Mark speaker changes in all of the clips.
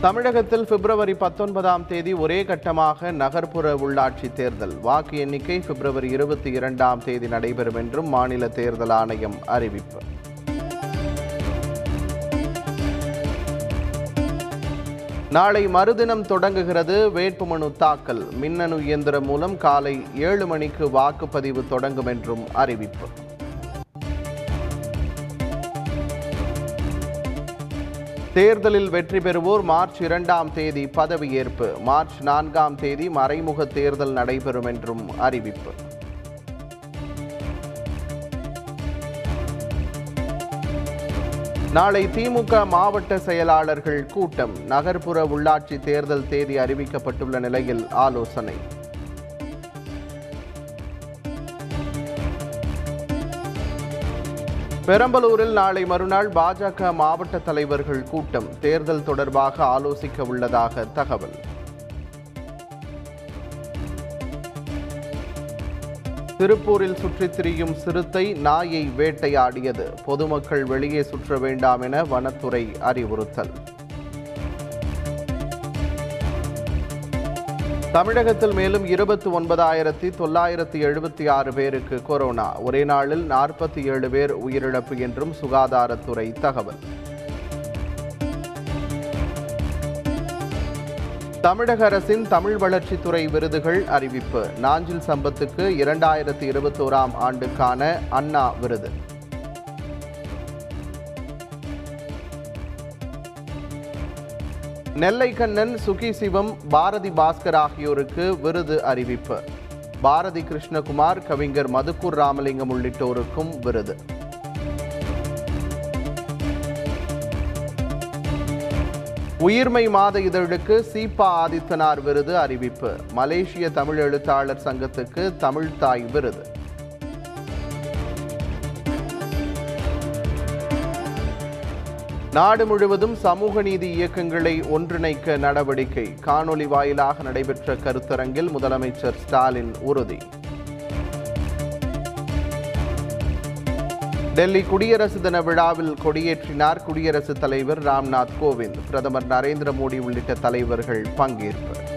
Speaker 1: தமிழகத்தில் பிப்ரவரி பத்தொன்பதாம் தேதி ஒரே கட்டமாக நகர்ப்புற உள்ளாட்சி தேர்தல். வாக்கு எண்ணிக்கை பிப்ரவரி இருபத்தி இரண்டாம் தேதி நடைபெறும் என்றும் மாநில தேர்தல் ஆணையம் அறிவிப்பு. நாளை மறுதினம் தொடங்குகிறது வேட்புமனு தாக்கல். மின்னணு இயந்திரம் மூலம் காலை ஏழு மணிக்கு வாக்குப்பதிவு தொடங்கும் என்றும் அறிவிப்பு. தேர்தலில் வெற்றி பெறுவோர் மார்ச் இரண்டாம் தேதி பதவியேற்பு. மார்ச் நான்காம் தேதி மறைமுக தேர்தல் நடைபெறும் என்றும் அறிவிப்பு. நாளை திமுக மாவட்ட செயலாளர்கள் கூட்டம். நகர்ப்புற உள்ளாட்சி தேர்தல் தேதி அறிவிக்கப்பட்டுள்ள நிலையில் ஆலோசனை. பெரம்பலூரில் நாளை மறுநாள் பாஜக மாவட்ட தலைவர்கள் கூட்டம். தேர்தல் தொடர்பாக ஆலோசிக்க உள்ளதாக தகவல். திருப்பூரில் சுற்றித் திரியும் சிறுத்தை நாயை வேட்டையாடியது. பொதுமக்கள் வெளியே சுற்ற வேண்டாம் என வனத்துறை அறிவுறுத்தல். தமிழகத்தில் மேலும் இருபத்தி ஒன்பதாயிரத்தி தொள்ளாயிரத்தி எழுபத்தி ஆறு பேருக்கு கொரோனா. ஒரே நாளில் நாற்பத்தி ஏழு பேர் உயிரிழப்பு என்றும் சுகாதாரத்துறை தகவல். தமிழக அரசின் தமிழ் வளர்ச்சித்துறை விருதுகள் அறிவிப்பு. நாஞ்சில் சம்பத்துக்கு இரண்டாயிரத்தி இருபத்தோராம் ஆண்டுக்கான அண்ணா விருது. நெல்லை கண்ணன் சுகி சிவம் பாரதி பாஸ்கர் ஆகியோருக்கு விருது அறிவிப்பு. பாரதி கிருஷ்ணகுமார் கவிஞர் மதுக்கூர் ராமலிங்கம் உள்ளிட்டோருக்கும் விருது. உயிர்மை மாத இதழுக்கு சீபா ஆதித்தனார் விருது அறிவிப்பு. மலேசிய தமிழ் எழுத்தாளர் சங்கத்துக்கு தமிழ்தாய் விருது. நாடு முழுவதும் சமூக நீதி இயக்கங்களை ஒன்றிணைக்க நடவடிக்கை. காணொலி வாயிலாக நடைபெற்ற கருத்தரங்கில் முதலமைச்சர் ஸ்டாலின் உறுதி. டெல்லி குடியரசு தின விழாவில் கொடியேற்றினார் குடியரசுத் தலைவர் ராம்நாத் கோவிந்த். பிரதமர் நரேந்திர மோடி உள்ளிட்ட தலைவர்கள் பங்கேற்பு.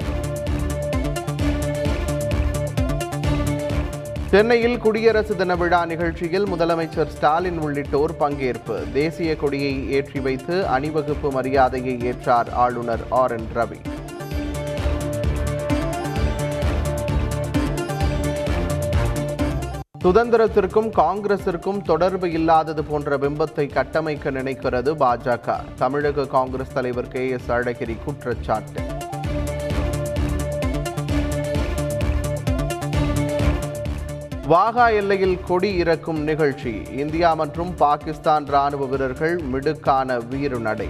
Speaker 1: சென்னையில் குடியரசு தின விழா நிகழ்ச்சியில் முதலமைச்சர் ஸ்டாலின் உள்ளிட்டோர் பங்கேற்பு. தேசிய கொடியை ஏற்றி வைத்து அணிவகுப்பு மரியாதையை ஏற்றார் ஆளுநர் ஆர் என் ரவி. சுதந்திரத்திற்கும் காங்கிரசிற்கும் தொடர்பு இல்லாதது போன்ற பிம்பத்தை கட்டமைக்க நினைக்கிறது பாஜக தமிழக காங்கிரஸ் தலைவர் கே எஸ் அழகிரி குற்றச்சாட்டு. வாகா எல்லையில் கொடி இறக்கும் நிகழ்ச்சி. இந்தியா மற்றும் பாகிஸ்தான் ராணுவ வீரர்கள் மிடுக்கான வீறு நடை